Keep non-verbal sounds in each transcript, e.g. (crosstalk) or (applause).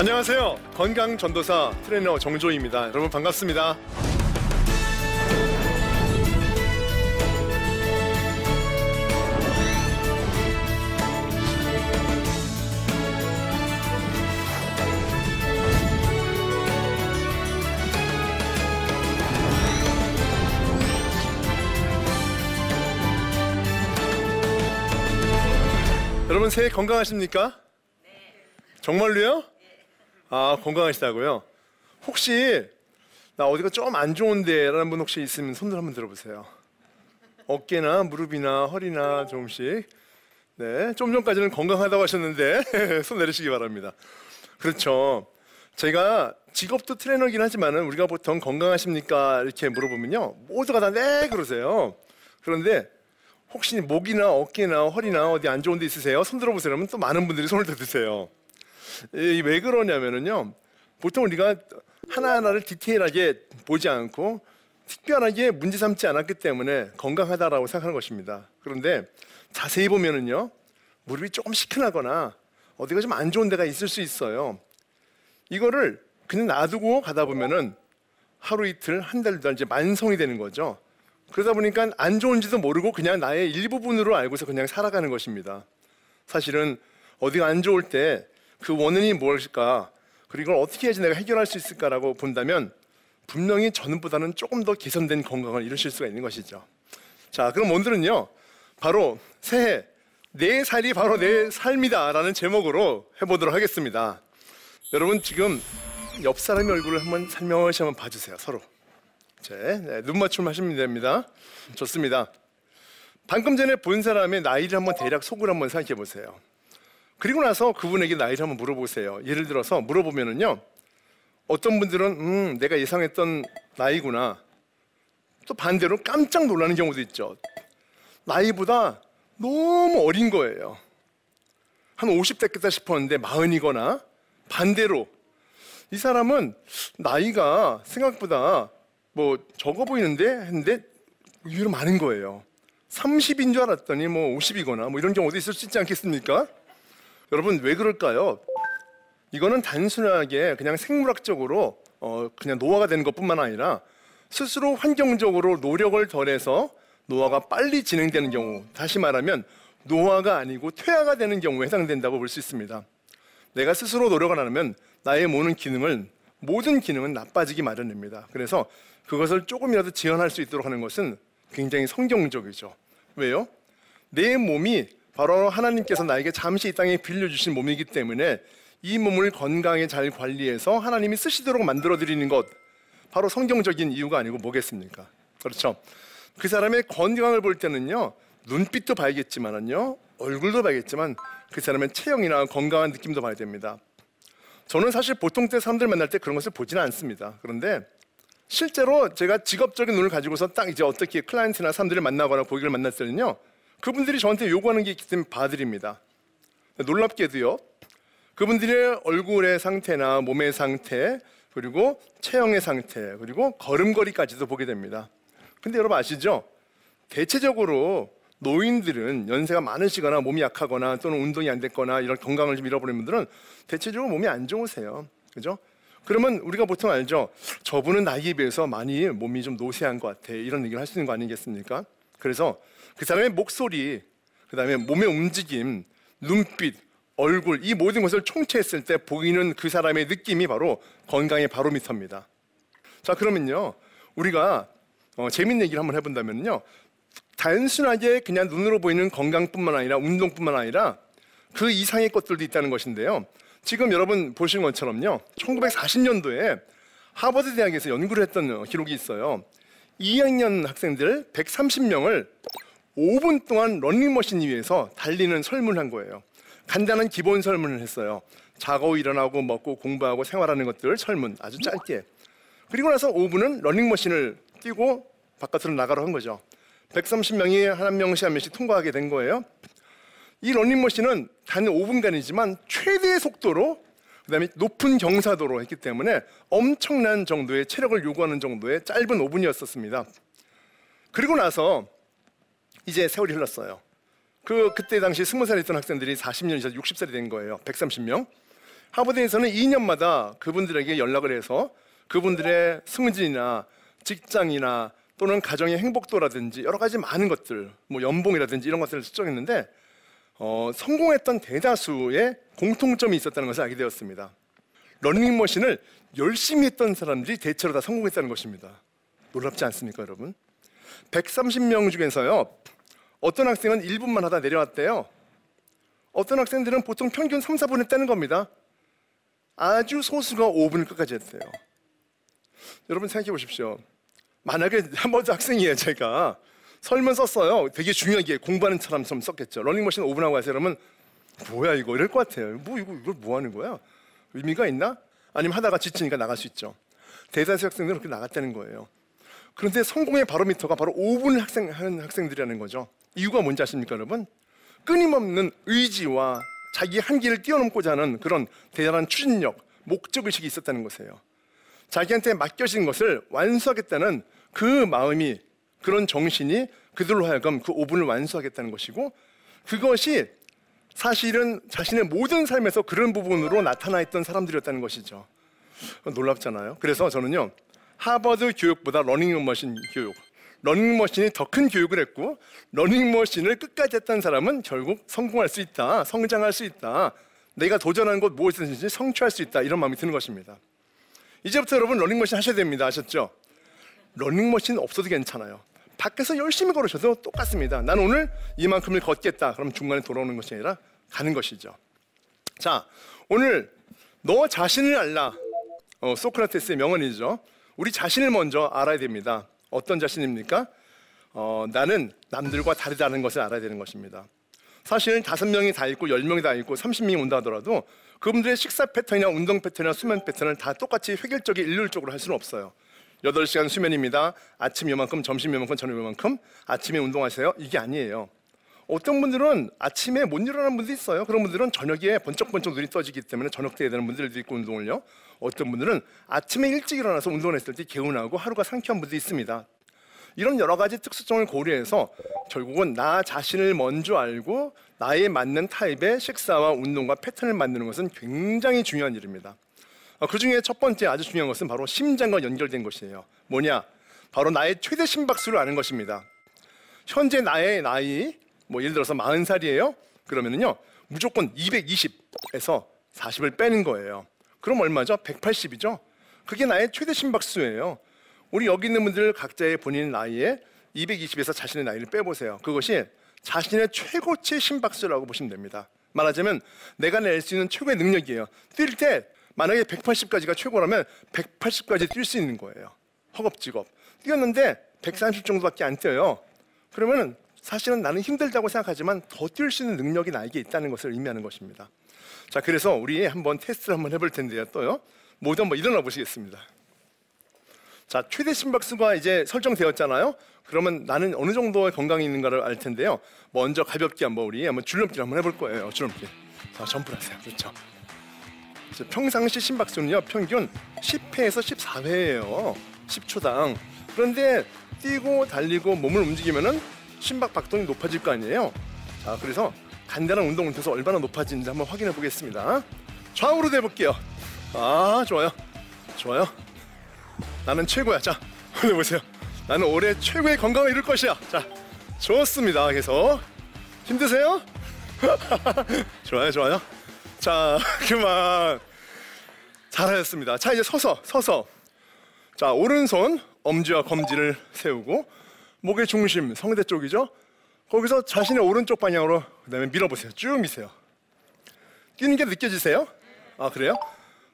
안녕하세요. 건강 전도사 트레이너 정조입니다. 여러분 반갑습니다. 여러분 새해 건강하십니까? 정말로요? 아 건강하시다고요? 혹시 나 어디가 좀 안 좋은데라는 분 혹시 있으면 손들 한번 들어보세요. 어깨나 무릎이나 허리나 조금씩. 네, 좀 전까지는 건강하다고 하셨는데 (laughs) 손 내리시기 바랍니다. 그렇죠. 제가 직업도 트레이너긴 하지만은 우리가 보통 건강하십니까 이렇게 물어보면요 모두가 다 네 그러세요. 그런데 혹시 목이나 어깨나 허리나 어디 안 좋은 데 있으세요? 손 들어보세요. 그러면 또 많은 분들이 손을 들으세요. 이왜 그러냐면은요. 보통 우리가 하나하나를 디테일하게 보지 않고 특별하게 문제 삼지 않았기 때문에 건강하다라고 생각하는 것입니다. 그런데 자세히 보면은요. 무릎이 조금 시큰하거나 어디가 좀 안 좋은 데가 있을 수 있어요. 이거를 그냥 놔두고 가다 보면은 하루 이틀 한달두 이제 만성이 되는 거죠. 그러다 보니까 안 좋은지도 모르고 그냥 나의 일부분으로 알고서 그냥 살아가는 것입니다. 사실은 어디가 안 좋을 때 그 원인이 무엇일까 그리고 이걸 어떻게 해야지 내가 해결할 수 있을까라고 본다면 분명히 전보다는 조금 더 개선된 건강을 이루실 수가 있는 것이죠. 자, 그럼 오늘은요 바로 새해 내 살이 바로 내 삶이다라는 제목으로 해보도록 하겠습니다. 여러분 지금 옆 사람의 얼굴을 한번 설명시 한번 봐주세요 서로. 제, 네, 눈 맞춤 하시면 됩니다. 좋습니다. 방금 전에 본 사람의 나이를 한번 대략 속으로 한번 생각해 보세요. 그리고 나서 그분에게 나이를 한번 물어보세요. 예를 들어서 물어보면은요. 어떤 분들은 음, 내가 예상했던 나이구나. 또 반대로 깜짝 놀라는 경우도 있죠. 나이보다 너무 어린 거예요. 한 50대겠다 싶었는데 마흔이거나 반대로 이 사람은 나이가 생각보다 뭐 적어 보이는데 했는데 의외로 많은 거예요. 30인 줄 알았더니 뭐 50이거나 뭐 이런 경우도 있을 수 있지 않겠습니까? 여러분 왜 그럴까요? 이거는 단순하게 그냥 생물학적으로 어 그냥 노화가 되는 것뿐만 아니라 스스로 환경적으로 노력을 덜해서 노화가 빨리 진행되는 경우, 다시 말하면 노화가 아니고 퇴화가 되는 경우에 해당된다고 볼 수 있습니다. 내가 스스로 노력을 안 하면 나의 모든 기능을 모든 기능은 나빠지기 마련입니다. 그래서 그것을 조금이라도 지연할 수 있도록 하는 것은 굉장히 성경적이죠. 왜요? 내 몸이 바로 하나님께서 나에게 잠시 이 땅에 빌려주신 몸이기 때문에 이 몸을 건강하게 잘 관리해서 하나님이 쓰시도록 만들어 드리는 것 바로 성경적인 이유가 아니고 뭐겠습니까? 그렇죠. 그 사람의 건강을 볼 때는요 눈빛도 봐야겠지만은요 얼굴도 봐야겠지만 그 사람의 체형이나 건강한 느낌도 봐야 됩니다. 저는 사실 보통 때 사람들 만날 때 그런 것을 보지는 않습니다. 그런데 실제로 제가 직업적인 눈을 가지고서 딱 이제 어떻게 클라이언트나 사람들을 만나거나 고객을 만났을 때는요 그분들이 저한테 요구하는 게 있기 때문에 봐드립니다. 놀랍게도요 그분들의 얼굴의 상태나 몸의 상태 그리고 체형의 상태 그리고 걸음걸이까지도 보게 됩니다. 근데 여러분 아시죠? 대체적으로 노인들은 연세가 많으시거나 몸이 약하거나 또는 운동이 안 됐거나 이런 건강을 좀 잃어버린 분들은 대체적으로 몸이 안 좋으세요. 그죠? 그러면 우리가 보통 알죠? 저분은 나이에 비해서 많이 몸이 좀 노쇠한 것 같아. 이런 얘기를 할 수 있는 거 아니겠습니까? 그래서 그 사람의 목소리, 그 다음에 몸의 움직임, 눈빛, 얼굴, 이 모든 것을 총체했을 때 보이는 그 사람의 느낌이 바로 건강의 바로미터입니다. 자, 그러면요. 우리가 어, 재밌는 얘기를 한번 해본다면요. 단순하게 그냥 눈으로 보이는 건강뿐만 아니라 운동뿐만 아니라 그 이상의 것들도 있다는 것인데요. 지금 여러분 보신 것처럼요. 1940년도에 하버드 대학에서 연구를 했던 기록이 있어요. 2학년 학생들 130명을 5분 동안 런닝머신 위에서 달리는 설문을 한 거예요. 간단한 기본 설문을 했어요. 자고 일어나고 먹고 공부하고 생활하는 것들 설문 아주 짧게. 그리고 나서 5분은 런닝머신을 뛰고 바깥으로 나가러 한 거죠. 130명이 한 명씩 한 명씩 통과하게 된 거예요. 이 런닝머신은 단 5분간이지만 최대의 속도로 그다음에 높은 경사도로 했기 때문에 엄청난 정도의 체력을 요구하는 정도의 짧은 5분이었었습니다. 그리고 나서 이제 세월이 흘렀어요. 그 그때 당시 20살이 있던 학생들이 40년 이상 60살이 된 거예요. 130명. 하버드에서는 2년마다 그분들에게 연락을 해서 그분들의 승진이나 직장이나 또는 가정의 행복도라든지 여러 가지 많은 것들, 뭐 연봉이라든지 이런 것들을 측정했는데 어, 성공했던 대다수의 공통점이 있었다는 것을 알게 되었습니다. 러닝머신을 열심히 했던 사람들이 대체로 다 성공했다는 것입니다. 놀랍지 않습니까, 여러분? 130명 중에서요, 어떤 학생은 1분만 하다 내려왔대요. 어떤 학생들은 보통 평균 3, 4분 했다는 겁니다. 아주 소수가 5분 끝까지 했대요. 여러분 생각해 보십시오. 만약에 한 번도 학생이에요, 제가. 설문 썼어요. 되게 중요하게 공부하는 사람처럼 썼겠죠. 러닝머신 5분 하고 가세요. 그러면 뭐야 이거 이럴 것 같아요. 뭐 이거 이걸 뭐 하는 거야? 의미가 있나? 아니면 하다가 지치니까 나갈 수 있죠. 대다수 학생들은 그렇게 나갔다는 거예요. 그런데 성공의 바로미터가 바로 5분 학생 하는 학생들이라는 거죠. 이유가 뭔지 아십니까, 여러분? 끊임없는 의지와 자기 한계를 뛰어넘고자 하는 그런 대단한 추진력, 목적 의식이 있었다는 것이에요. 자기한테 맡겨진 것을 완수하겠다는 그 마음이 그런 정신이 그들로 하여금 그 5분을 완수하겠다는 것이고 그것이 사실은 자신의 모든 삶에서 그런 부분으로 나타나 있던 사람들이었다는 것이죠. 놀랍잖아요. 그래서 저는요 하버드 교육보다 러닝머신 교육, 러닝머신이 더 큰 교육을 했고 러닝머신을 끝까지 했던 사람은 결국 성공할 수 있다, 성장할 수 있다, 내가 도전하는 것 무엇이든지 성취할 수 있다 이런 마음이 드는 것입니다. 이제부터 여러분 러닝머신 하셔야 됩니다. 아셨죠? 러닝머신 없어도 괜찮아요. 밖에서 열심히 걸으셔도 똑같습니다. 난 오늘 이만큼을 걷겠다. 그럼 중간에 돌아오는 것이 아니라 가는 것이죠. 자, 오늘 너 자신을 알라. 어, 소크라테스의 명언이죠. 우리 자신을 먼저 알아야 됩니다. 어떤 자신입니까? 어, 나는 남들과 다르다는 것을 알아야 되는 것입니다. 사실 다섯 명이 다 있고 열 명이 다 있고 삼십 명이 온다 하더라도 그분들의 식사 패턴이나 운동 패턴이나 수면 패턴을 다 똑같이 획일적이 일률적으로 할 수는 없어요. 8시간 수면입니다. 아침 요만큼, 점심 요만큼, 저녁 요만큼. 아침에 운동하세요. 이게 아니에요. 어떤 분들은 아침에 못 일어나는 분도 있어요. 그런 분들은 저녁에 번쩍번쩍 눈이 떠지기 때문에 저녁 때 해야 되는 분들도 있고 운동을요. 어떤 분들은 아침에 일찍 일어나서 운동을 했을 때 개운하고 하루가 상쾌한 분도 있습니다. 이런 여러 가지 특수성을 고려해서 결국은 나 자신을 먼저 알고 나에 맞는 타입의 식사와 운동과 패턴을 만드는 것은 굉장히 중요한 일입니다. 어, 그 중에 첫 번째 아주 중요한 것은 바로 심장과 연결된 것이에요. 뭐냐? 바로 나의 최대 심박수를 아는 것입니다. 현재 나의 나이, 뭐 예를 들어서 40살이에요. 그러면은요, 무조건 220에서 40을 빼는 거예요. 그럼 얼마죠? 180이죠? 그게 나의 최대 심박수예요. 우리 여기 있는 분들 각자의 본인 나이에 220에서 자신의 나이를 빼보세요. 그것이 자신의 최고치 심박수라고 보시면 됩니다. 말하자면 내가 낼 수 있는 최고의 능력이에요. 뛸 때 만약에 180까지가 최고라면 180까지 뛸 수 있는 거예요. 허겁지겁. 뛰었는데 130 정도밖에 안 뛰어요. 그러면 사실은 나는 힘들다고 생각하지만 더 뛸 수 있는 능력이 나에게 있다는 것을 의미하는 것입니다. 자, 그래서 우리 한번 테스트를 한번 해볼 텐데요. 또요. 모두 한번 일어나 보시겠습니다. 자, 최대 심박수가 이제 설정되었잖아요. 그러면 나는 어느 정도의 건강이 있는가를 알 텐데요. 먼저 가볍게 한번 우리 한번 줄넘기를 한번 해볼 거예요. 줄넘기. 자, 점프를 하세요. 그렇죠. 평상시 심박수는요 평균 10회에서 14회예요 10초당 그런데 뛰고 달리고 몸을 움직이면은 심박 박동이 높아질 거 아니에요? 자 그래서 간단한 운동을 통해서 얼마나 높아지는지 한번 확인해 보겠습니다. 좌우로 대볼게요. 아 좋아요. 좋아요. 나는 최고야. 자 (laughs) 보세요. 나는 올해 최고의 건강을 이룰 것이야. 자 좋습니다. 계속 힘드세요? (laughs) 좋아요 좋아요. 자, (laughs) 그만. 잘하셨습니다. 자, 이제 서서, 서서. 자, 오른손 엄지와 검지를 세우고 목의 중심 성대 쪽이죠. 거기서 자신의 오른쪽 방향으로 그다음에 밀어보세요. 쭉 미세요. 뛰는 게 느껴지세요? 아 그래요?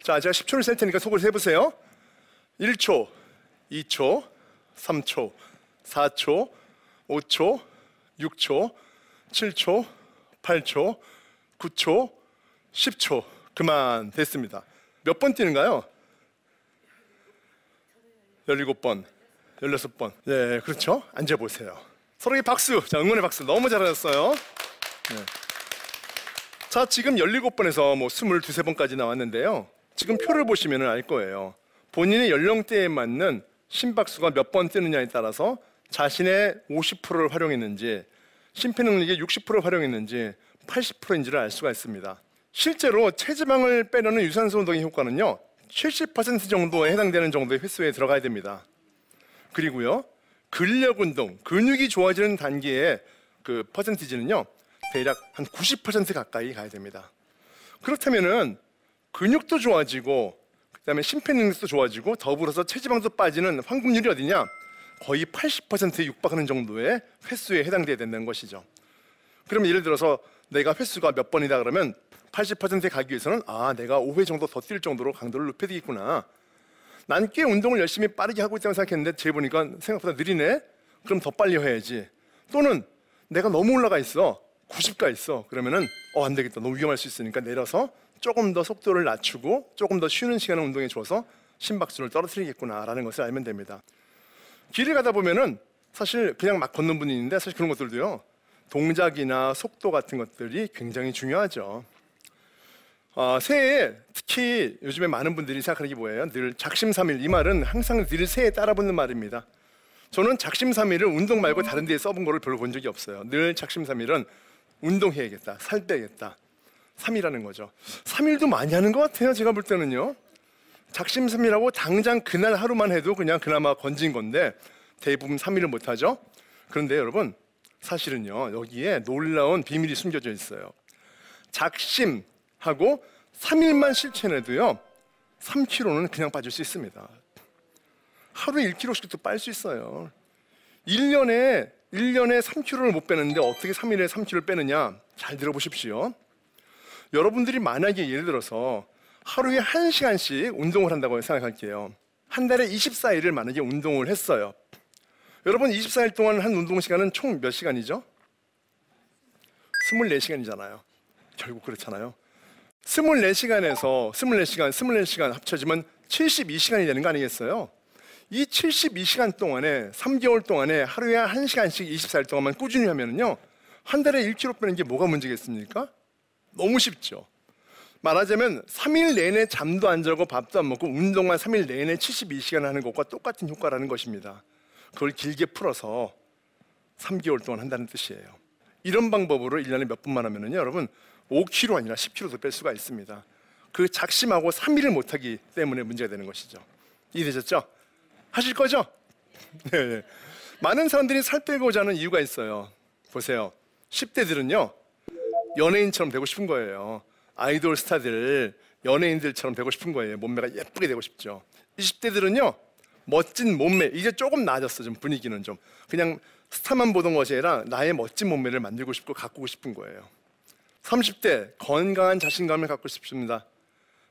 자, 제가 10초를 셀 테니까 속을 세보세요. 1초, 2초, 3초, 4초, 5초, 6초, 7초, 8초, 9초, 10초 그만 됐습니다. 몇 번 뛰는가요? 17번, 16번. 네, 그렇죠. 앉아 보세요. 서로에게 박수. 자, 응원의 박수. 너무 잘하셨어요. 네. 자, 지금 17번에서 뭐 22, 3번까지 나왔는데요. 지금 표를 보시면 알 거예요. 본인의 연령대에 맞는 심박수가 몇번 뛰느냐에 따라서 자신의 50%를 활용했는지 심폐 능력의 60%를 활용했는지 80%인지를 알 수가 있습니다. 실제로 체지방을 빼려는 유산소 운동의 효과는요. 70% 정도에 해당되는 정도의 횟수에 들어가야 됩니다. 그리고요. 근력 운동, 근육이 좋아지는 단계의 그 퍼센티지는요. 대략 한 90% 가까이 가야 됩니다. 그렇다면은 근육도 좋아지고 그다음에 심폐 능력도 좋아지고 더불어서 체지방도 빠지는 황금률이 어디냐? 거의 80%에 육박하는 정도의 횟수에 해당돼야 된다는 것이죠. 그러면 예를 들어서 내가 횟수가 몇 번이다 그러면 80%에 가기 위해서는 아 내가 5회 정도 더 뛸 정도로 강도를 높여야 되겠구나. 난 꽤 운동을 열심히 빠르게 하고 있다고 생각했는데 재 보니까 생각보다 느리네. 그럼 더 빨리 해야지. 또는 내가 너무 올라가 있어. 90가 있어. 그러면은 어 안 되겠다. 너무 위험할 수 있으니까 내려서 조금 더 속도를 낮추고 조금 더 쉬는 시간을 운동에 줘서 심박수를 떨어뜨리겠구나라는 것을 알면 됩니다. 길을 가다 보면은 사실 그냥 막 걷는 분이 있는데 사실 그런 것들도요. 동작이나 속도 같은 것들이 굉장히 중요하죠. 어, 새해 특히 요즘에 많은 분들이 생각하는 게 뭐예요? 늘 작심삼일 이 말은 항상 늘 새해 따라붙는 말입니다. 저는 작심삼일을 운동 말고 다른 데에 써본 거를 별로 본 적이 없어요. 늘 작심삼일은 운동해야겠다, 살 빼야겠다. 3일하는 거죠. 3일도 많이 하는 것 같아요. 제가 볼 때는요. 작심삼일하고 당장 그날 하루만 해도 그냥 그나마 건진 건데 대부분 3일을 못 하죠. 그런데 여러분 사실은요. 여기에 놀라운 비밀이 숨겨져 있어요. 작심 하고 3일만 실천해도요. 3kg는 그냥 빠질 수 있습니다. 하루에 1kg씩도 빨 수 있어요. 1년에 1년에 3kg를 못 빼는데 어떻게 3일에 3kg를 빼느냐? 잘 들어보십시오. 여러분들이 만약에 예를 들어서 하루에 1시간씩 운동을 한다고 생각할게요. 한 달에 24일을 만약에 운동을 했어요. 여러분 24일 동안 한 운동 시간은 총 몇 시간이죠? 24시간이잖아요. 결국 그렇잖아요. 24시간에서 24시간, 24시간 합쳐지면 72시간이 되는 거 아니겠어요? 이 72시간 동안에 3개월 동안에 하루에 1시간씩 24일 동안만 꾸준히 하면은요. 한 달에 1kg 빼는 게 뭐가 문제겠습니까? 너무 쉽죠. 말하자면 3일 내내 잠도 안 자고 밥도 안 먹고 운동만 3일 내내 72시간 하는 것과 똑같은 효과라는 것입니다. 그걸 길게 풀어서 3개월 동안 한다는 뜻이에요. 이런 방법으로 1년에 몇 분만 하면은요, 여러분 5kg 아니라 10kg도 뺄 수가 있습니다. 그 작심하고 3일을 못 하기 때문에 문제가 되는 것이죠. 이해되셨죠? 하실 거죠? (laughs) 네. 많은 사람들이 살 빼고자 하는 이유가 있어요. 보세요. 10대들은요. 연예인처럼 되고 싶은 거예요. 아이돌 스타들, 연예인들처럼 되고 싶은 거예요. 몸매가 예쁘게 되고 싶죠. 20대들은요. 멋진 몸매, 이제 조금 나아졌어. 좀 분위기는 좀. 그냥 스타만 보던 것이 아니라 나의 멋진 몸매를 만들고 싶고 가꾸고 싶은 거예요. 30대 건강한 자신감을 갖고 싶습니다.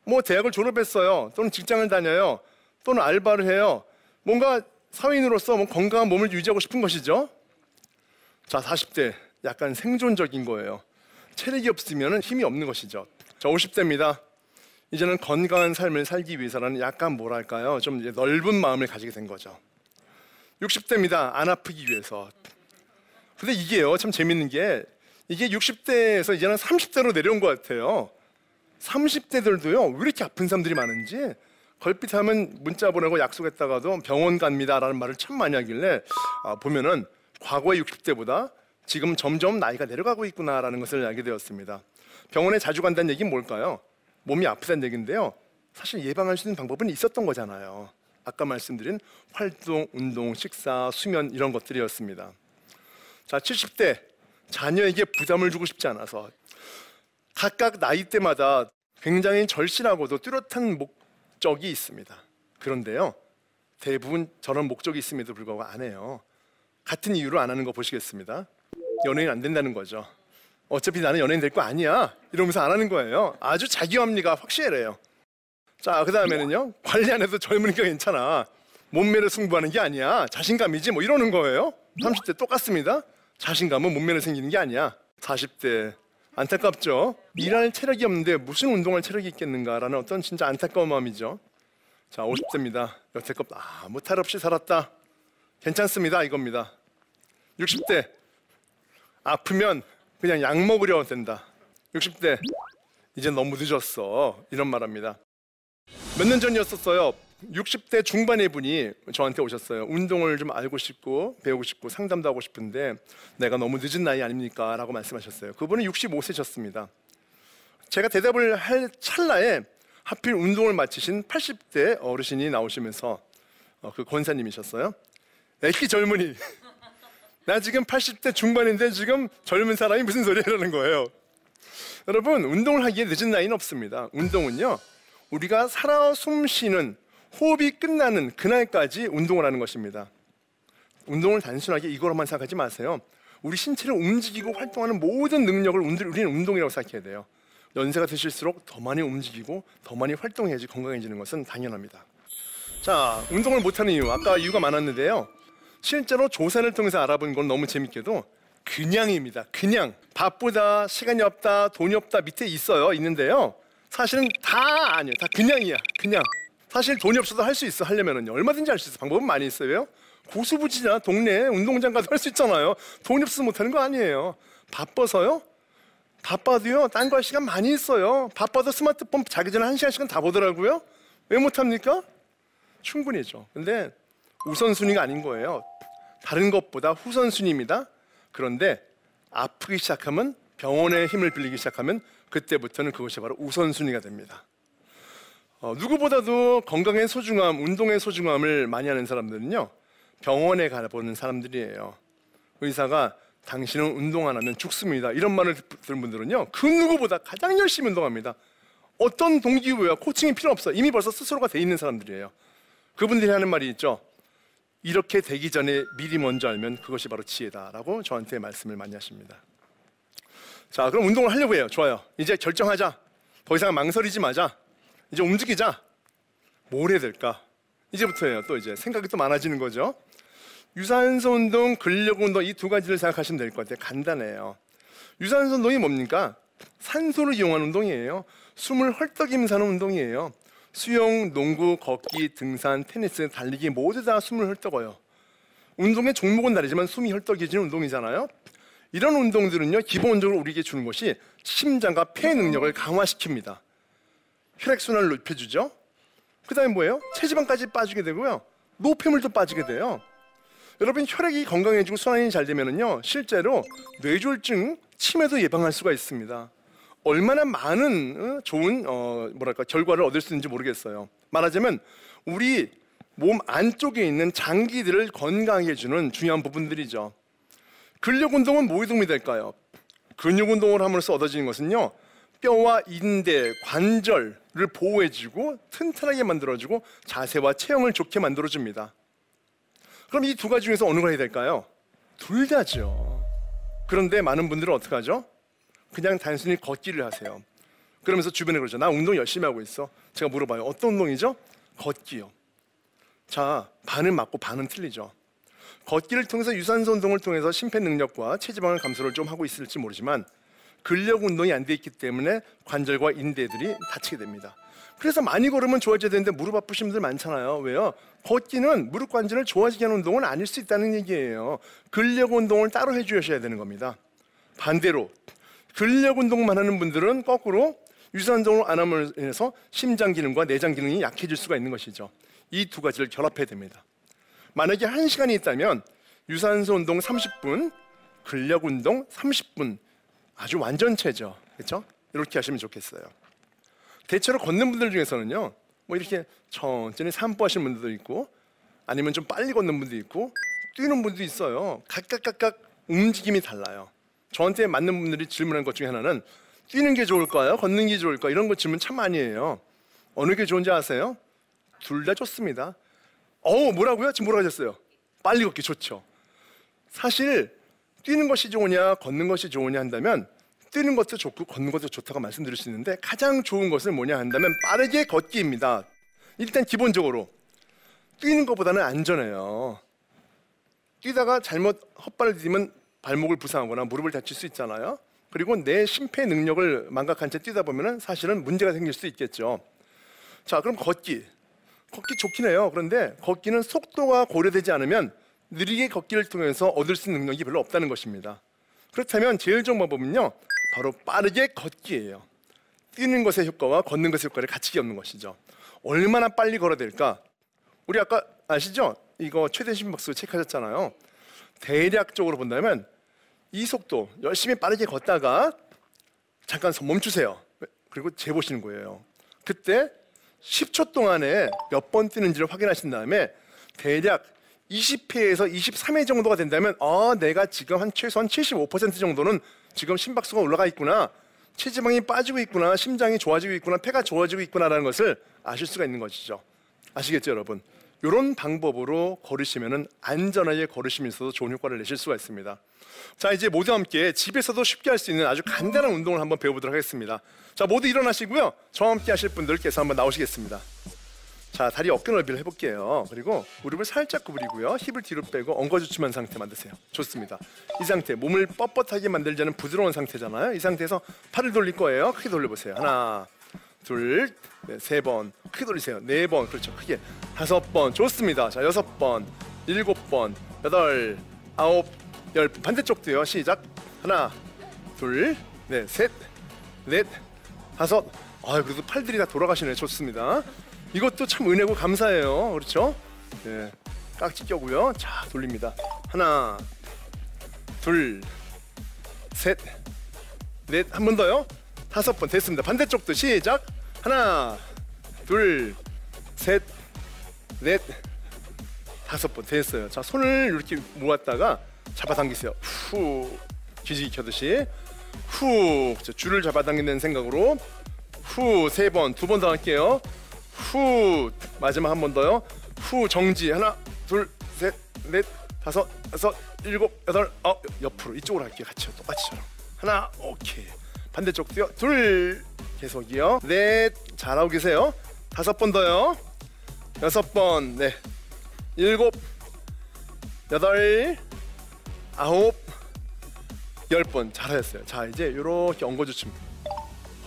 뭐 대학을 졸업했어요. 또는 직장을 다녀요. 또는 알바를 해요. 뭔가 사회인으로서 뭐 건강한 몸을 유지하고 싶은 것이죠. 자, 40대 약간 생존적인 거예요. 체력이 없으면 힘이 없는 것이죠. 저 50대입니다. 이제는 건강한 삶을 살기 위해서는 약간 뭐랄까요? 좀 넓은 마음을 가지게 된 거죠. 60대입니다. 안 아프기 위해서. 근데 이게요, 참 재밌는 게 이게 60대에서 이제는 30대로 내려온 것 같아요. 30대들도요, 왜 이렇게 아픈 사람들이 많은지 걸핏하면 문자 보내고 약속했다가도 병원 갑니다라는 말을 참 많이 하길래 아, 보면은 과거의 60대보다 지금 점점 나이가 내려가고 있구나라는 것을 알게 되었습니다. 병원에 자주 간다는 얘기는 뭘까요? 몸이 아프다는 얘기인데요. 사실 예방할 수 있는 방법은 있었던 거잖아요. 아까 말씀드린 활동, 운동, 식사, 수면 이런 것들이었습니다. 자, 70대 자녀에게 부담을 주고 싶지 않아서 각각 나이대마다 굉장히 절실하고도 뚜렷한 목적이 있습니다. 그런데요. 대부분 저런 목적이 있음에도 불구하고 안 해요. 같은 이유로 안 하는 거 보시겠습니다. 연예인 안 된다는 거죠. 어차피 나는 연예인 될 거 아니야. 이러면서 안 하는 거예요. 아주 자기 합리가 확실해요. 자, 그 다음에는요. 관리 안 해도 젊으니까 괜찮아. 몸매를 승부하는 게 아니야. 자신감이지 뭐 이러는 거예요. 30대 똑같습니다. 자신감은 몸매를 생기는 게 아니야. 40대 안타깝죠. 일할 체력이 없는데 무슨 운동할 체력이 있겠는가라는 어떤 진짜 안타까운 마음이죠. 자, 50대입니다. 여태껏 아무 탈 없이 살았다. 괜찮습니다. 이겁니다. 60대 아프면 그냥 약 먹으려 된다. 60대 이제 너무 늦었어. 이런 말합니다. 몇 년 전이었었어요. 60대 중반의 분이 저한테 오셨어요. 운동을 좀 알고 싶고 배우고 싶고 상담도 하고 싶은데 내가 너무 늦은 나이 아닙니까? 라고 말씀하셨어요. 그분은 65세셨습니다. 제가 대답을 할 찰나에 하필 운동을 마치신 80대 어르신이 나오시면서 어, 그 권사님이셨어요. 애기 젊은이. (laughs) 나 지금 80대 중반인데 지금 젊은 사람이 무슨 소리라는 거예요. 여러분 운동을 하기에 늦은 나이는 없습니다. 운동은요 우리가 살아 숨 쉬는 호흡이 끝나는 그날까지 운동을 하는 것입니다. 운동을 단순하게 이거로만 생각하지 마세요. 우리 신체를 움직이고 활동하는 모든 능력을 우리는 운동이라고 생각해야 돼요. 연세가 드실수록 더 많이 움직이고 더 많이 활동해야지 건강해지는 것은 당연합니다. 자, 운동을 못하는 이유 아까 이유가 많았는데요. 실제로 조사를 통해서 알아본 건 너무 재밌게도 그냥입니다. 그냥 바쁘다, 시간이 없다, 돈이 없다 밑에 있어요. 있는데요. 사실은 다 아니에요. 다 그냥이야. 그냥. 사실 돈이 없어도 할 수 있어. 하려면은요. 얼마든지 할 수 있어. 방법은 많이 있어요. 고수부지나 동네 운동장 가도 할수 있잖아요. 돈이 없어서 못하는 거 아니에요. 바빠서요? 바빠도요. 딴 거 할 시간 많이 있어요. 바빠도 스마트폰 자기 전에 한 시간씩은 다 보더라고요. 왜 못합니까? 충분히죠. 근데 우선순위가 아닌 거예요. 다른 것보다 후선순위입니다. 그런데 아프기 시작하면 병원의 힘을 빌리기 시작하면 그때부터는 그것이 바로 우선순위가 됩니다. 어, 누구보다도 건강의 소중함, 운동의 소중함을 많이 하는 사람들은요 병원에 가보는 사람들이에요. 의사가 당신은 운동 안 하면 죽습니다. 이런 말을 들은 분들은요 그 누구보다 가장 열심히 운동합니다. 어떤 동기부여와 코칭이 필요 없어. 이미 벌써 스스로가 돼 있는 사람들이에요. 그분들이 하는 말이 있죠. 이렇게 되기 전에 미리 먼저 알면 그것이 바로 지혜다라고 저한테 말씀을 많이 하십니다. 자, 그럼 운동을 하려고 해요. 좋아요. 이제 결정하자. 더 이상 망설이지 마자. 이제 움직이자. 뭘 해야 될까? 이제부터예요. 또 이제 생각이 또 많아지는 거죠. 유산소 운동, 근력 운동 이 두 가지를 생각하시면 될 것 같아요. 간단해요. 유산소 운동이 뭡니까? 산소를 이용한 운동이에요. 숨을 헐떡이면서 하는 운동이에요. 수영, 농구, 걷기, 등산, 테니스, 달리기 모두 다 숨을 헐떡어요. 운동의 종목은 다르지만 숨이 헐떡여지는 운동이잖아요. 이런 운동들은요 기본적으로 우리에게 주는 것이 심장과 폐 능력을 강화시킵니다. 혈액 순환을 높여주죠. 그 다음에 뭐예요? 체지방까지 빠지게 되고요. 노폐물도 빠지게 돼요. 여러분 혈액이 건강해지고 순환이 잘 되면은요 실제로 뇌졸중, 치매도 예방할 수가 있습니다. 얼마나 많은 어, 좋은 어, 뭐랄까 결과를 얻을 수 있는지 모르겠어요. 말하자면 우리 몸 안쪽에 있는 장기들을 건강하게 해주는 중요한 부분들이죠. 근력 운동은 뭐에 도움이 될까요? 근육 운동을 함으로써 얻어지는 것은요. 뼈와 인대, 관절을 보호해주고 튼튼하게 만들어주고 자세와 체형을 좋게 만들어줍니다. 그럼 이 두 가지 중에서 어느 걸 해야 될까요? 둘 다죠. 그런데 많은 분들은 어떻게 하죠? 그냥 단순히 걷기를 하세요. 그러면서 주변에 그러죠. 나 운동 열심히 하고 있어. 제가 물어봐요. 어떤 운동이죠? 걷기요. 자, 반은 맞고 반은 틀리죠. 걷기를 통해서 유산소 운동을 통해서 심폐 능력과 체지방을 감소를 좀 하고 있을지 모르지만 근력 운동이 안 돼 있기 때문에 관절과 인대들이 다치게 됩니다. 그래서 많이 걸으면 좋아져야 되는데 무릎 아프신 분들 많잖아요. 왜요? 걷기는 무릎 관절을 좋아지게 하는 운동은 아닐 수 있다는 얘기예요. 근력 운동을 따로 해주셔야 되는 겁니다. 반대로 근력 운동만 하는 분들은 거꾸로 유산운동을 안 함으로 인해서 심장 기능과 내장 기능이 약해질 수가 있는 것이죠. 이 두 가지를 결합해야 됩니다. 만약에 한 시간이 있다면 유산소 운동 30분, 근력 운동 30분 아주 완전체죠. 그렇죠? 이렇게 하시면 좋겠어요. 대체로 걷는 분들 중에서는요. 뭐 이렇게 천천히 산보하시는 분들도 있고 아니면 좀 빨리 걷는 분도 있고 뛰는 분도 있어요. 각각 각각 움직임이 달라요. 저한테 맞는 분들이 질문한 것 중에 하나는 뛰는 게 좋을까요? 걷는 게 좋을까? 이런 거 질문 참 많이 해요. 어느 게 좋은지 아세요? 둘 다 좋습니다. 어, 뭐라고요? 지금 뭐라고 하셨어요? 빨리 걷기 좋죠. 사실 뛰는 것이 좋으냐, 걷는 것이 좋으냐 한다면 뛰는 것도 좋고 걷는 것도 좋다고 말씀드릴 수 있는데 가장 좋은 것은 뭐냐 한다면 빠르게 걷기입니다. 일단 기본적으로 뛰는 것보다는 안전해요. 뛰다가 잘못 헛발을 디디면 발목을 부상하거나 무릎을 다칠 수 있잖아요. 그리고 내 심폐 능력을 망각한 채 뛰다 보면 사실은 문제가 생길 수 있겠죠. 자, 그럼 걷기. 걷기 좋긴 해요. 그런데 걷기는 속도가 고려되지 않으면 느리게 걷기를 통해서 얻을 수 있는 능력이 별로 없다는 것입니다. 그렇다면 제일 좋은 방법은요. 바로 빠르게 걷기예요. 뛰는 것의 효과와 걷는 것의 효과를 같이 겪는 것이죠. 얼마나 빨리 걸어야 될까? 우리 아까 아시죠? 이거 최대 심박수 체크하셨잖아요. 대략적으로 본다면 이 속도 열심히 빠르게 걷다가 잠깐 멈추세요. 그리고 재보시는 거예요. 그때 10초 동안에 몇 번 뛰는지를 확인하신 다음에 대략 20회에서 23회 정도가 된다면 아 내가 지금 한 최소한 75% 정도는 지금 심박수가 올라가 있구나. 체지방이 빠지고 있구나. 심장이 좋아지고 있구나. 폐가 좋아지고 있구나라는 것을 아실 수가 있는 것이죠. 아시겠죠 여러분? 이런 방법으로 걸으시면은 안전하게 걸으시면서도 좋은 효과를 내실 수가 있습니다. 자 이제 모두 함께 집에서도 쉽게 할 수 있는 아주 간단한 운동을 한번 배워보도록 하겠습니다. 자 모두 일어나시고요. 저와 함께 하실 분들께서 한번 나오시겠습니다 자 다리 어깨 넓이를 해볼게요. 그리고 무릎을 살짝 구부리고요. 힙을 뒤로 빼고 엉거주춤한 상태 만드세요. 좋습니다. 이 상태 몸을 뻣뻣하게 않은 부드러운 상태잖아요. 이 상태에서 팔을 돌릴 거예요. 크게 돌려보세요. 하나 둘세번. 크게 돌리세요. 네 번. 그렇죠. 크게. 다섯 번. 좋습니다. 자 여섯 번. 일곱 번. 여덟 아홉 열. 반대쪽도요. 시작. 하나 둘넷셋넷 다섯. 아 그래도 팔들이 다 돌아가시네. 좋습니다 이것도 참 은혜고 감사해요. 그렇죠? 네 깍지 껴고요. 자 돌립니다. 하나 둘 셋 넷. 한 번 더요? 다섯 번. 됐습니다. 반대쪽도 시작. 하나 둘 셋 넷. 다섯 번. 됐어요. 자 손을 이렇게 모았다가 잡아당기세요. 후. 기지개 켜듯이. 후. 자, 줄을 잡아당기는 생각으로. 후. 세 번. 두 번 더 할게요 후 마지막 한 번 더요. 후 정지. 하나 둘 셋 넷 다섯 여섯 일곱 여덟 아홉 옆으로 이쪽으로 할게요. 같이요. 똑같이처럼. 하나 오케이. 반대쪽도요 둘 계속이요. 넷 잘하고 계세요. 다섯 번 더요. 여섯 번네. 일곱 여덟 아홉 열 번. 잘하셨어요. 자 이제 이렇게 엉거주춤.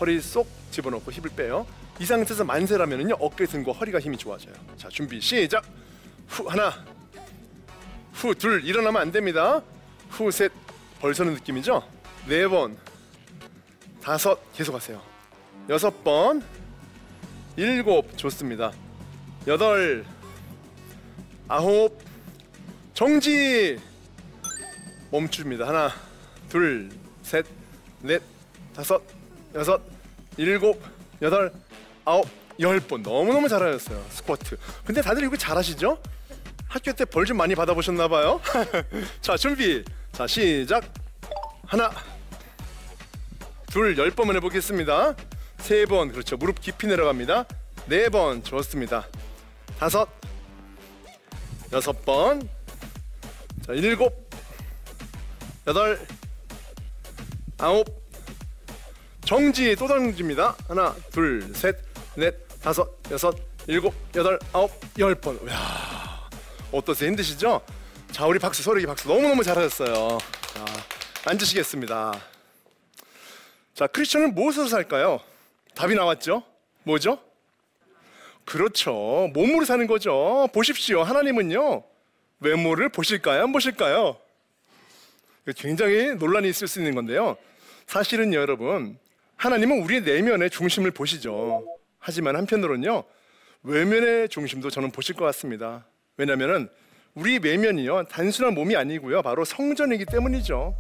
허리 쏙 집어넣고 힙을 빼요 이 상태에서 만세라면은요 어깨 등과 허리가 힘이 좋아져요. 자 준비 시작! 후 하나. 후 둘 일어나면 안 됩니다. 후 셋. 벌서는 느낌이죠? 네 번. 다섯. 계속 하세요. 여섯 번. 일곱. 좋습니다. 여덟. 아홉. 정지! 멈춥니다. 하나 둘 셋 넷 다섯 여섯 일곱 여덟 아홉 열 번. 너무너무 잘하셨어요 스쿼트. 근데 다들 이거 잘하시죠? 학교 때 벌 좀 많이 받아보셨나 봐요? (laughs) 자 준비. 자 시작. 하나. 둘 열 번만 해보겠습니다. 세 번. 그렇죠. 무릎 깊이 내려갑니다. 네 번. 좋습니다. 다섯. 여섯 번 자 일곱. 여덟. 아홉. 정지. 또 정지입니다. 하나 둘셋 넷 다섯 여섯 일곱 여덟 아홉 열 번 야 어떠세요 힘드시죠? 자 우리 박수 소리 박수 너무너무 잘하셨어요 자 앉으시겠습니다 자 크리스천은 무엇으로 살까요? 답이 나왔죠? 뭐죠? 그렇죠 몸으로 사는 거죠 보십시오 하나님은요 외모를 보실까요? 안 보실까요? 굉장히 논란이 있을 수 있는 건데요 사실은 여러분 하나님은 우리의 내면의 중심을 보시죠 하지만 한편으로는요 외면의 중심도 저는 보실 것 같습니다. 왜냐하면 우리 외면이요 단순한 몸이 아니고요 바로 성전이기 때문이죠.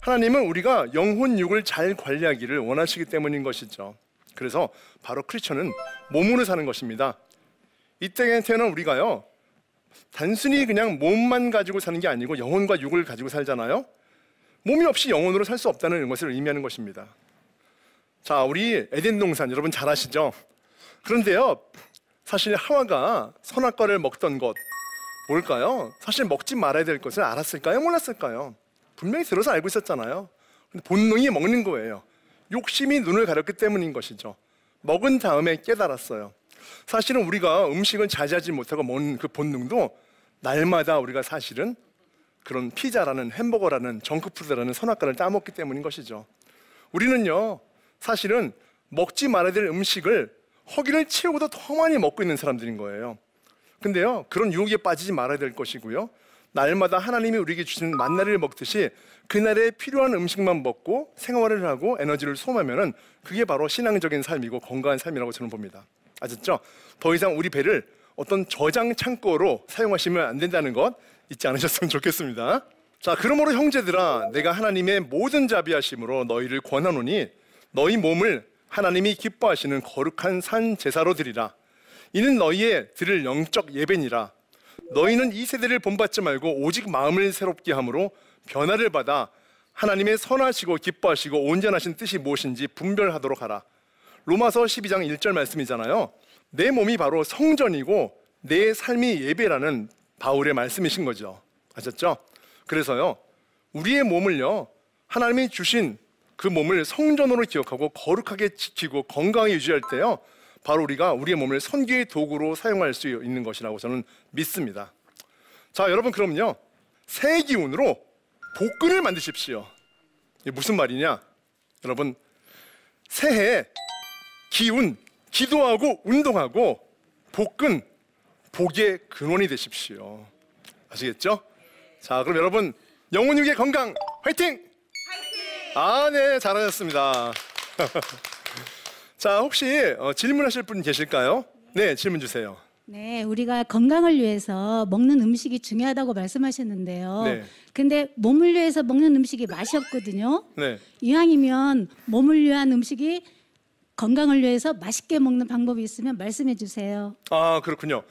하나님은 우리가 영혼 육을 잘 관리하기를 원하시기 때문인 것이죠. 그래서 바로 크리스천은 몸으로 사는 것입니다. 이 땅에 태어난 우리가요 단순히 그냥 몸만 가지고 사는 게 아니고 영혼과 육을 가지고 살잖아요. 몸이 없이 영혼으로 살 수 없다는 것을 의미하는 것입니다 자 우리 에덴 동산 여러분 잘 아시죠? 그런데요 사실 하와가 선악과를 먹던 것 뭘까요? 사실 먹지 말아야 될 것을 알았을까요? 몰랐을까요? 분명히 들어서 알고 있었잖아요. 근데 본능이 먹는 거예요. 욕심이 눈을 가렸기 때문인 것이죠. 먹은 다음에 깨달았어요. 사실은 우리가 음식을 자제하지 못하고 먹는 그 본능도 날마다 우리가 사실은 그런 피자라는 햄버거라는 정크푸드라는 선악과를 따먹기 때문인 것이죠. 우리는요, 사실은 먹지 말아야 될 음식을 허기를 채우고도 더 많이 먹고 있는 사람들인 거예요. 근데요, 그런 유혹에 빠지지 말아야 될 것이고요. 날마다 하나님이 우리에게 주신 만나를 먹듯이 그날에 필요한 음식만 먹고 생활을 하고 에너지를 소모하면은 그게 바로 신앙적인 삶이고 건강한 삶이라고 저는 봅니다. 아셨죠? 더 이상 우리 배를 어떤 저장 창고로 사용하시면 안 된다는 것 잊지 않으셨으면 좋겠습니다. 자, 그러므로 형제들아, 내가 하나님의 모든 자비하심으로 너희를 권하노니 너희 몸을 하나님이 기뻐하시는 거룩한 산 제사로 드리라. 이는 너희의 드릴 영적 예배니라. 너희는 이 세대를 본받지 말고 오직 마음을 새롭게 함으로 변화를 받아 하나님의 선하시고 기뻐하시고 온전하신 뜻이 무엇인지 분별하도록 하라. 로마서 12장 1절 말씀이잖아요. 내 몸이 바로 성전이고 내 삶이 예배라는 바울의 말씀이신 거죠. 아셨죠? 그래서요. 우리의 몸을요. 하나님이 주신 그 몸을 성전으로 기억하고 거룩하게 지키고 건강하게 유지할 때요. 바로 우리가 우리의 몸을 선교의 도구로 사용할 수 있는 것이라고 저는 믿습니다. 자, 여러분 그럼요. 새 기운으로 복근을 만드십시오. 이게 무슨 말이냐? 여러분 새해 기운 기도하고 운동하고 복근 복의 근원이 되십시오. 아시겠죠? 자, 그럼 여러분 영혼 육의 건강 화이팅! 아, 네, 잘하셨습니다. (laughs) 자, 혹시 어, 질문하실 분 계실까요? 네, 질문 주세요. 네, 우리가 건강을 위해서 먹는 음식이 중요하다고 말씀하셨는데요. 네. 근데 몸을 위해서 먹는 음식이 맛이 없거든요. 네, 이왕이면 몸을 위한 음식이 건강을 위해서 맛있게 먹는 방법이 있으면 말씀해 주세요. 아 그렇군요.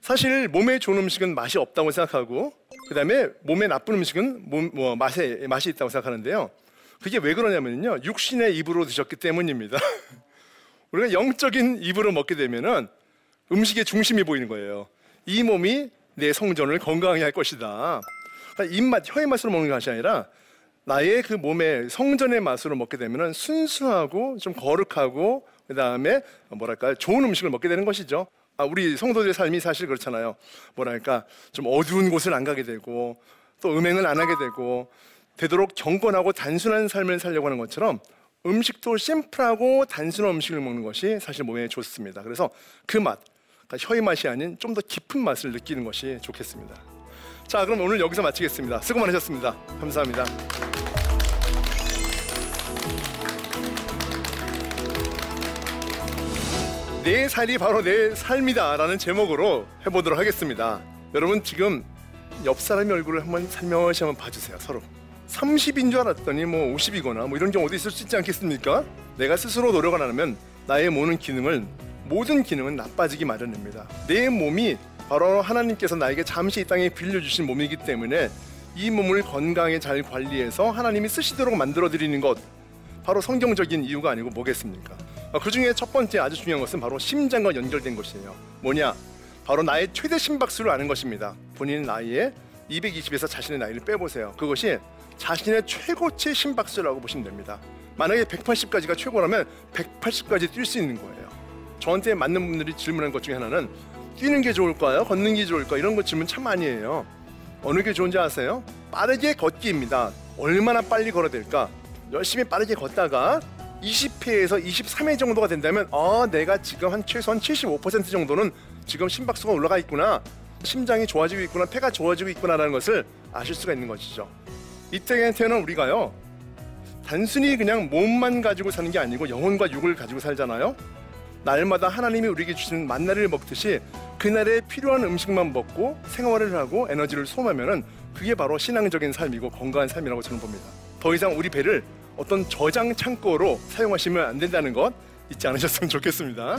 사실 몸에 좋은 음식은 맛이 없다고 생각하고 그다음에 몸에 나쁜 음식은 몸, 뭐 맛에 맛이 있다고 생각하는데요. 그게 왜 그러냐면요. 육신의 입으로 드셨기 때문입니다. (laughs) 우리가 영적인 입으로 먹게 되면은 음식의 중심이 보이는 거예요. 이 몸이 내 성전을 건강하게 할 것이다. 그러니까 입맛, 혀의 맛으로 먹는 것이 아니라 나의 그 몸의 성전의 맛으로 먹게 되면은 순수하고 좀 거룩하고 그 다음에 뭐랄까 좋은 음식을 먹게 되는 것이죠. 아, 우리 성도들의 삶이 사실 그렇잖아요. 뭐랄까 좀 어두운 곳을 안 가게 되고 또 음행을 안 하게 되고 되도록 경건하고 단순한 삶을 살려고 하는 것처럼 음식도 심플하고 단순한 음식을 먹는 것이 사실 몸에 좋습니다. 그래서 그 맛, 그러니까 혀의 맛이 아닌 좀 더 깊은 맛을 느끼는 것이 좋겠습니다. 자, 그럼 오늘 여기서 마치겠습니다. 수고 많으셨습니다. 감사합니다. 내 살이 바로 내 삶이다라는 제목으로 해보도록 하겠습니다. 여러분 지금 옆 사람의 얼굴을 한번 설명시 한번 봐주세요. 서로. 30인 줄 알았더니 뭐 50이거나 뭐 이런 경우도 있을 수 있지 않겠습니까? 내가 스스로 노력을 안 하면 나의 모든 기능을 모든 기능은 나빠지기 마련입니다. 내 몸이 바로 하나님께서 나에게 잠시 이 땅에 빌려주신 몸이기 때문에 이 몸을 건강하게 잘 관리해서 하나님이 쓰시도록 만들어 드리는 것 바로 성경적인 이유가 아니고 뭐겠습니까? 그 중에 첫 번째 아주 중요한 것은 바로 심장과 연결된 것이에요. 뭐냐? 바로 나의 최대 심박수를 아는 것입니다. 본인 나이에 220에서 자신의 나이를 빼보세요. 그것이 자신의 최고치 심박수라고 보시면 됩니다. 만약에 180까지가 최고라면 180까지 뛸 수 있는 거예요. 저한테 맞는 분들이 질문한 것 중에 하나는 뛰는 게 좋을까요? 걷는 게 좋을까? 이런 거 질문 참 많이 해요. 어느 게 좋은지 아세요? 빠르게 걷기입니다. 얼마나 빨리 걸어야 될까? 열심히 빠르게 걷다가 20회에서 23회 정도가 된다면 아 내가 지금 한 최소한 75% 정도는 지금 심박수가 올라가 있구나 심장이 좋아지고 있구나 폐가 좋아지고 있구나라는 것을 아실 수가 있는 것이죠 이때 태어난 우리가요 단순히 그냥 몸만 가지고 사는 게 아니고 영혼과 육을 가지고 살잖아요 날마다 하나님이 우리에게 주신 만나를 먹듯이 그날에 필요한 음식만 먹고 생활을 하고 에너지를 소모하면은 그게 바로 신앙적인 삶이고 건강한 삶이라고 저는 봅니다 더 이상 우리 배를 어떤 저장 창고로 사용하시면 안 된다는 것 잊지 않으셨으면 좋겠습니다.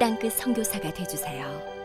땅끝 선교사가 되주세요.